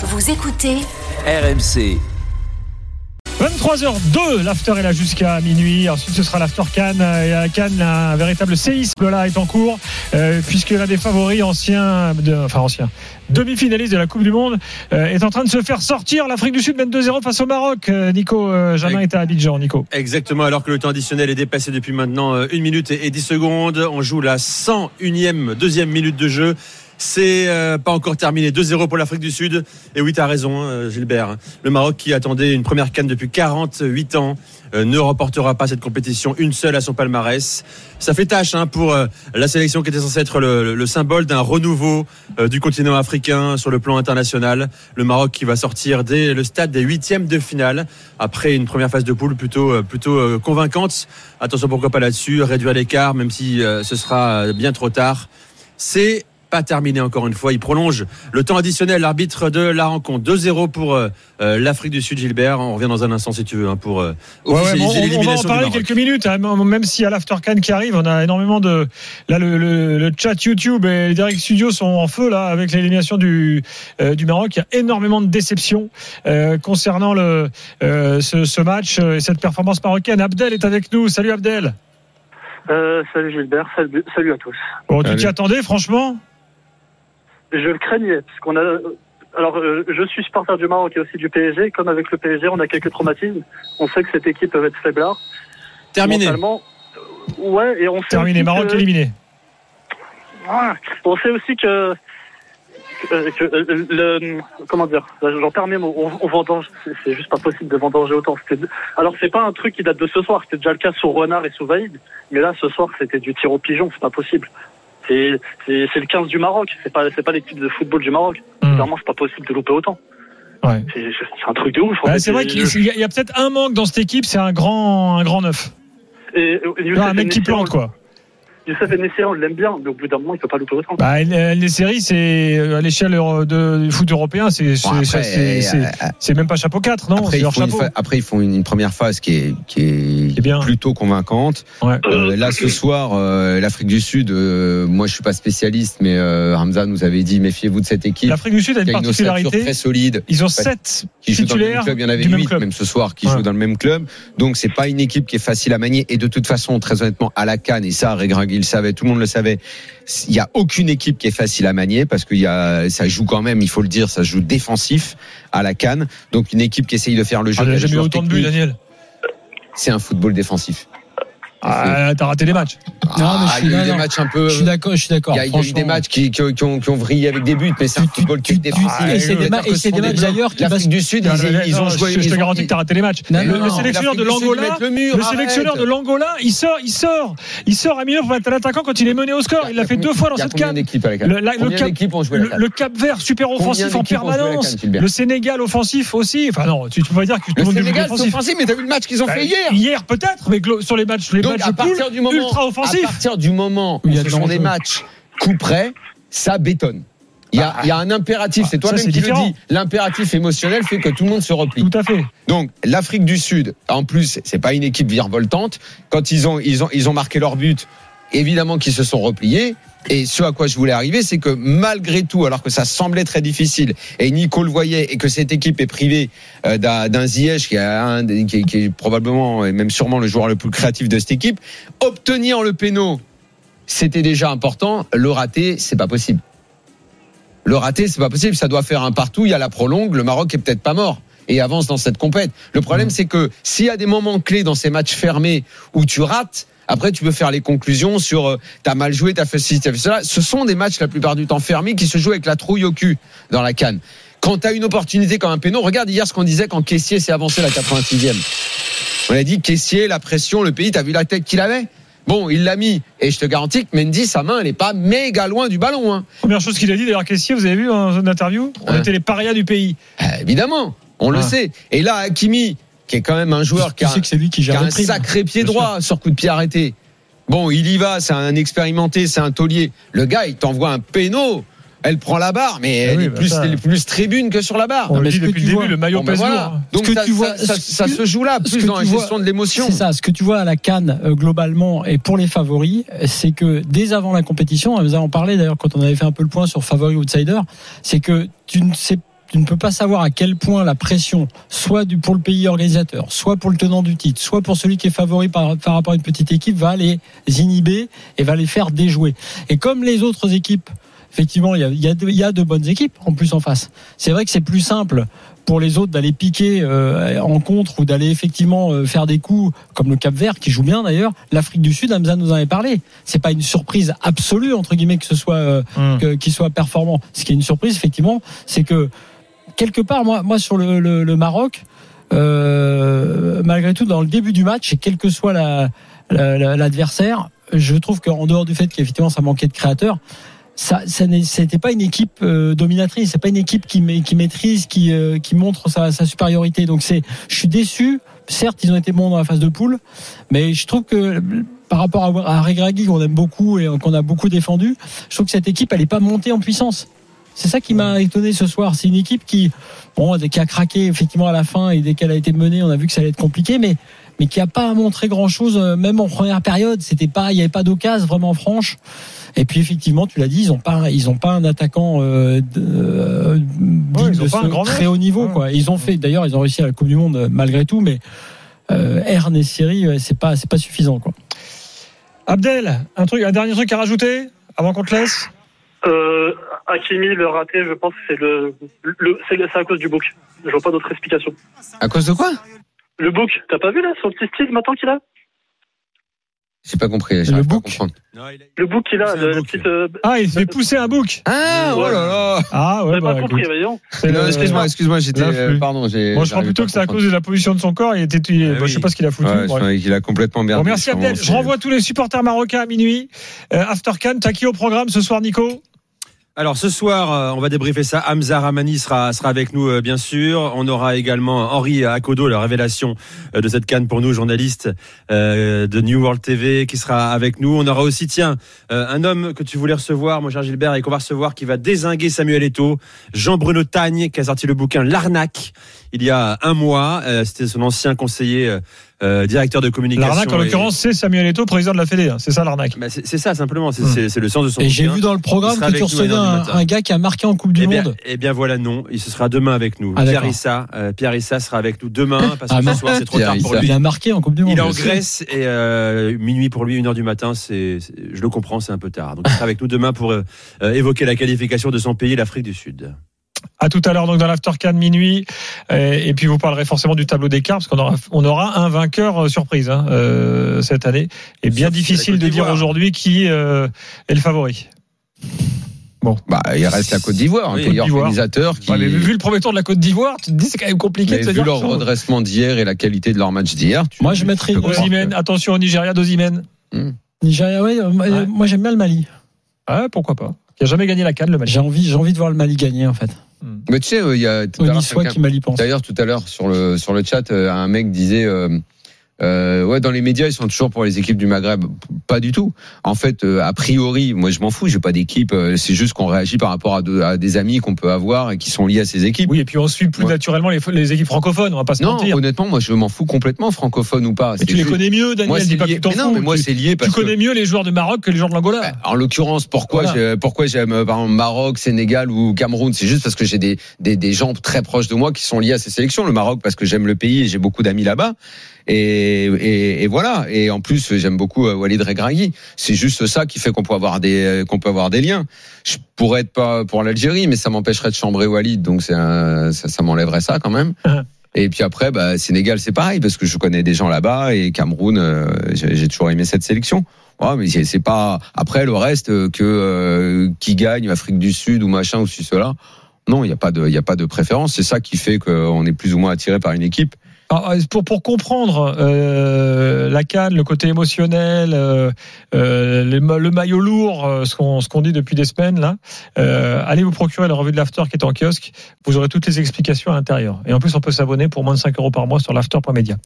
Vous écoutez RMC. 23h02, l'after est là jusqu'à minuit. Ensuite, ce sera l'after Cannes. Et à Cannes, un véritable séisme là est en cours, euh, puisque l'un des favoris anciens, de, enfin anciens, demi-finaliste de la Coupe du Monde, euh, est en train de se faire sortir. L'Afrique du Sud mène 2-0 face au Maroc. Euh, Nico euh, Jamin est à Abidjan. Nico. Exactement, alors que le temps additionnel est dépassé depuis maintenant euh, 1 minute et 10 secondes. On joue la 101e, deuxième minute de jeu. C'est euh, pas encore terminé. 2-0 pour l'Afrique du Sud. Et oui, tu as raison, hein, Gilbert. Le Maroc qui attendait une première canne depuis 48 ans euh, ne remportera pas cette compétition une seule à son palmarès. Ça fait tâche hein, pour euh, la sélection qui était censée être le, le symbole d'un renouveau euh, du continent africain sur le plan international. Le Maroc qui va sortir dès le stade des huitièmes de finale après une première phase de poule plutôt euh, plutôt euh, convaincante. Attention pourquoi pas là-dessus, réduire l'écart même si ce sera bien trop tard. C'est pas terminé encore une fois. Il prolonge le temps additionnel. L'arbitre de la rencontre 2-0 pour euh, euh, l'Afrique du Sud, Gilbert. On revient dans un instant si tu veux hein, pour euh, Ouais, ouais, bon, on- on, va en l'élimination parler quelques minutes, hein, même si à l'After Cannes qui arrive, on a énormément de. Là, le, le- le chat YouTube et les Direct Studios sont en feu là avec l'élimination du, euh, du Maroc. Il y a énormément de déceptions euh, concernant le, euh, ce, ce match et cette performance marocaine. Abdel est avec nous. Salut Abdel. Euh, salut Gilbert, salut, salut à tous. Bon, tu t'y attendais, franchement? Je le craignais, parce qu'on a. Alors, euh, je suis supporter du Maroc et aussi du PSG. Comme avec le PSG, on a quelques traumatismes. On sait que cette équipe peut être faiblard. Terminé. Mentalement. Euh, Ouais, et on sait Terminé, Maroc que- éliminé. Ouais. On sait aussi que. que, que, euh, le, comment dire J'en perds mes mots. On, on vendange. c'est- juste pas possible de vendanger autant. Alors, c'est pas un truc qui date de ce soir. C'était déjà le cas sous Renard et sous Vaïd. Mais là, ce soir, c'était du tir au pigeon. C'est pas possible. C'est c'est- c'est le 15 du Maroc. C'est pas, c'est pas l'équipe de football du Maroc. Hmm. Clairement, c'est pas possible de louper autant. Ouais. C'est un truc de ouf. c'est vrai qu'il y a, il y a peut-être un manque dans cette équipe, c'est un grand, un grand neuf. et- et Youssef un mec qui plante, quoi. Youssef Ennessiri, on l'aime bien, mais au bout d'un moment, il peut pas louper autant. Bah, les séries, c'est euh, à l'échelle du foot européen, c'est euh, c'est même pas chapeau 4, non? Après, ils font une chapeau. fa- après, ils font une, une première phase qui est, qui est, Qui est bien. plutôt convaincante. Ouais. Euh, là, ce soir, euh, l'Afrique du Sud, euh, moi je suis pas spécialiste, mais euh, Hamza nous avait dit méfiez-vous de cette équipe L'Afrique du Sud a une particularité. très solide, Ils ont Parce 7 qui joue dans le même titulaires club. Il y en avait du même 8 club. même ce soir qui Ouais. jouent dans le même club. Donc c'est pas une équipe qui est facile à manier. Et de toute façon, très honnêtement, à la Cannes, et ça, Regragui le savait, tout le monde le savait, il y a aucune équipe qui est facile à manier parce qu'il y a, ça joue quand même, il faut le dire, ça joue défensif à la Cannes. Donc une équipe qui essaye de faire le jeu. Ah, jamais autant de buts, Daniel. C'est un football défensif. Ah, t'as raté des matchs. Non, mais je Ah, suis- il y a eu des non. matchs un peu. Je suis d'accord, je suis d'accord. Il y a, eu des matchs qui, qui, qui ont, qui ont vrillé avec des buts, mais c'est un Tu- tu- football tu- qui tu- défensif. et c'est des ma- et c'est des matchs d'ailleurs qui L'Afrique du Sud, ils, ils ont joué. Je, je te ont- garantis que t'as raté les matchs. Non, le, non, le non, sélectionneur de l'Angola, le mur, le sélectionneur de l'Angola, il sort, il sort, il sort à milieu pour être l'attaquant quand il est mené au score. Il l'a fait deux fois dans Il y a cette canne. Le, cap, Vert super offensif en permanence. Le Sénégal offensif aussi. Enfin non, tu, tu peux pas dire que tout le monde c'est offensif. offensif, mais t'as vu le match qu'ils ont Bah, fait hier Hier peut-être, mais sur les matchs, les Donc à partir du moment, ultra à partir du moment Il où ce sont des matchs coup près, ça bétonne. Il y a, il y a un impératif, c'est Bah, ça, toi-même c'est qui différent. le dis. L'impératif émotionnel fait que tout le monde se replie. Tout à fait. Donc l'Afrique du Sud, en plus, c'est pas une équipe virevoltante. Quand ils ont ils ont ils ont marqué leur but, évidemment qu'ils se sont repliés. Et ce à quoi je voulais arriver, c'est que malgré tout, alors que ça semblait très difficile, et Nico le voyait, et que cette équipe est privée euh, d'un Ziyech qui, est un des- qui, est- qui est probablement et même sûrement le joueur le plus créatif de cette équipe, obtenir le péno, c'était déjà important. Le rater, c'est pas possible. Le rater, c'est pas possible. Ça doit faire un partout. Il y a la prolongue. Le Maroc est peut-être pas mort et avance dans cette compète. Le problème, c'est que s'il y a des moments clés dans ces matchs fermés où tu rates, après, tu peux faire les conclusions sur euh, t'as mal joué, t'as fait ceci, t'as fait cela. Ce sont des matchs la plupart du temps fermés qui se jouent avec la trouille au cul dans la canne. Quand t'as une opportunité comme un péno, regarde hier ce qu'on disait quand Caissier s'est avancé la 86e. On a dit Caissier, la pression, le pays, t'as vu la tête qu'il avait? Bon, il l'a mis, et je te garantis que Mendy, sa main, elle est pas méga loin du ballon. Hein. Première chose qu'il a dit d'ailleurs, Caissier, vous avez vu dans une interview? On était les parias du pays. Euh, évidemment, on le sait. Et là, Hakimi, qui est quand même un joueur qui Tu a, sais que c'est lui qui qui a gère un sacré pied droit sur coup de pied arrêté. Bon, il y va, c'est un expérimenté, c'est un taulier. Le gars, il t'envoie un péno. Elle prend la barre, mais Ah elle oui, est bah plus, ça. elle est plus tribune que sur la barre. On mais le dit depuis le début, vois- le maillot Bon, ben pèse voilà. lourd. Donc Ce que ça, tu vois- ça- ça- ce ça que- se joue là, plus que dans la vois- gestion de l'émotion. C'est ça. Ce que tu vois à la Cannes euh, globalement et pour les favoris, c'est que dès avant la compétition, nous en parlait d'ailleurs quand on avait fait un peu le point sur favori outsider, c'est que tu ne sais tu ne peux pas savoir à quel point la pression, soit du, pour le pays organisateur, soit pour le tenant du titre, soit pour celui qui est favori par, par rapport à une petite équipe, va les inhiber et va les faire déjouer. Et comme les autres équipes, effectivement, il y a, y a y a de bonnes équipes en plus en face. C'est vrai que c'est plus simple pour les autres d'aller piquer euh, en contre ou d'aller effectivement euh, faire des coups comme le Cap Vert qui joue bien d'ailleurs. L'Afrique du Sud, Hamza nous en avait parlé. C'est pas une surprise absolue entre guillemets que ce soit euh, que- qu'il soit performant. Ce qui est une surprise effectivement, c'est que quelque part moi moi sur le, le, le Maroc, euh, malgré tout dans le début du match et quel que soit la- la- la- l'adversaire, je trouve qu'en dehors du fait qu'effectivement ça manquait de créateurs ça, ça c'était pas une équipe euh, dominatrice, c'est pas une équipe qui, qui maîtrise, qui, euh, qui montre sa, sa supériorité. Donc c'est, je suis déçu. Certes, ils ont été bons dans la phase de poule, mais je trouve que par rapport à, à Regragui qu'on aime beaucoup et qu'on a beaucoup défendu, je trouve que cette équipe elle pas montée en puissance. C'est ça qui m'a étonné ce soir. C'est une équipe qui, bon, qui a craqué effectivement à la fin et dès qu'elle a été menée, on a vu que ça allait être compliqué, mais mais qui a pas montré grand chose, même en première période. C'était pas, il y avait pas d'occasion vraiment franche. Et puis effectivement, tu l'as dit, ils ont pas, ils ont pas un attaquant euh, de, euh, de ce grand très haut niveau. Ouais. Quoi. Ils ont fait, d'ailleurs, ils ont réussi à la Coupe du Monde euh, malgré tout, mais euh, Erne et Siri, euh, c'est pas, c'est pas suffisant. Quoi. Abdel, un truc, un dernier truc à rajouter avant qu'on te laisse? Euh, Hakimi, le raté, je pense que c'est le, le c'est c'est à cause du book. Je vois pas d'autre explication. À cause de quoi? Le book, t'as pas vu là son petit style maintenant qu'il a? J'ai pas compris. j'arrive pas à book. il Le book qu'il a, le, book. petite. euh, Ah, il fait pousser un bouc. Ah, oh là là. Ah ouais, bah, pas compris, écoute, voyons. le- excuse-moi, excuse-moi, j'étais. Euh, pardon, j'ai. Moi, je crois plutôt que c'est à cause de la position de son corps. Il était, il- Ah bah, je sais pas ce qu'il a foutu. Ouais, croyais qu'il a complètement Bon, merdé. merci sûrement, Abdel. Je renvoie tous les supporters marocains à minuit. Euh, After Can, t'as qui au programme ce soir, Nico? Alors ce soir, euh, on va débriefer ça. Hamza Ramani sera, sera avec nous, euh, bien sûr. On aura également Henri Akodo, la révélation euh, de cette canne pour nous, journaliste de New World TV, qui sera avec nous. On aura aussi, tiens, un homme que tu voulais recevoir, mon cher Gilbert, et qu'on va recevoir, qui va désinguer Samuel Eto'o, Jean-Bruno Tagne, qui a sorti le bouquin L'arnaque il y a un mois. Euh, C'était son ancien conseiller, euh, euh, directeur de communication. L'arnaque, en Et- l'occurrence, c'est Samuel Eto'o, président de la Fédé. hein. C'est ça l'arnaque. Bah, c'est ça simplement, c'est Hmm. c'est- le sens de son Et j'ai vu dans le programme que tu recevais un, un gars qui a marqué en Coupe du Eh bien, Monde. eh bien voilà, non. Il se sera demain avec nous. Ah, Pierre. Issa, euh, Pierre Issa sera avec nous demain parce que Ah, ce soir c'est trop Pierre tard pour lui. Il a marqué en Coupe du Monde. Il est en bien. Grèce et euh, minuit pour lui, une heure du matin, c'est, je le comprends, c'est un peu tard. Donc il sera avec nous demain pour évoquer la qualification de son pays, l'Afrique du Sud. À tout à l'heure, donc dans l'After Can minuit. Euh, Et puis vous parlerez forcément du tableau d'écart, parce qu'on aura, on aura un vainqueur euh, surprise hein, euh, cette année. Et bien Sauf difficile de dire aujourd'hui qui euh, est le favori. Bah, il reste la Côte d'Ivoire, Oui, un pays organisateur qui. Ouais, mais vu le premier tour de la Côte d'Ivoire, tu te dis c'est quand même compliqué mais de se vu dire. leur redressement d'hier et la qualité de leur match d'hier, tu- Moi, je mettrais Dozimène, que- attention au Nigeria, Dozimène. Nigeria, ouais, euh, Ouais. moi j'aime bien le Mali. Ouais, pourquoi pas. Qui a jamais gagné la canne, le match. J'ai envie, j'ai envie de voir le Mali gagner en fait. Mais tu sais, euh, il y a tout à l'heure. D'ailleurs, tout à l'heure sur le sur le chat, euh, un mec disait. euh, ouais, dans les médias, ils sont toujours pour les équipes du Maghreb. Pas du tout. En fait, euh, a priori, moi, je m'en fous. J'ai pas d'équipe. euh, c'est juste qu'on réagit par rapport à, de- à des amis qu'on peut avoir et qui sont liés à ces équipes. Oui, et puis on suit plus Ouais. naturellement les, les équipes francophones, on va pas se non, mentir. honnêtement, moi, je m'en fous complètement, francophone ou pas. Mais tu les juste- connais mieux, Daniel, Moi, dis que tu Mais non, mais moi, Tu- c'est lié Tu parce que. connais mieux les joueurs de Maroc que les joueurs de l'Angola. Bah, En l'occurrence, pourquoi Voilà. j'ai- pourquoi j'aime euh, par exemple Maroc, Sénégal ou Cameroun, c'est juste parce que j'ai des, des des gens très proches de moi qui sont liés à ces sélections. Le Maroc parce que j'aime le pays et j'ai beaucoup d'amis là-bas. Et, et, et voilà. Et en plus, j'aime beaucoup Walid Regragui. C'est juste ça qui fait qu'on peut avoir des euh, qu'on peut avoir des liens. Je pourrais être pas pour l'Algérie, mais ça m'empêcherait de chambrer Walid, donc un- ça, ça m'enlèverait ça quand même. Uh-huh. Et puis après, bah, Sénégal, c'est pareil parce que je connais des gens là-bas et Cameroun, euh, j'ai toujours aimé cette sélection. Ouais, mais c'est pas après le reste euh, que euh, qui gagne Afrique du Sud ou machin ou ceci cela. Non, il y a pas de il y a pas de préférence. C'est ça qui fait qu'on est plus ou moins attiré par une équipe. Alors, euh, pour, pour comprendre euh, la canne, le côté émotionnel, euh, euh, le, le maillot lourd, euh, ce qu'on qu'on dit depuis des semaines là, euh, allez vous procurer la revue de l'After qui est en kiosque. Vous aurez toutes les explications à l'intérieur. Et en plus, on peut s'abonner pour moins de 5 euros par mois sur l'after.media.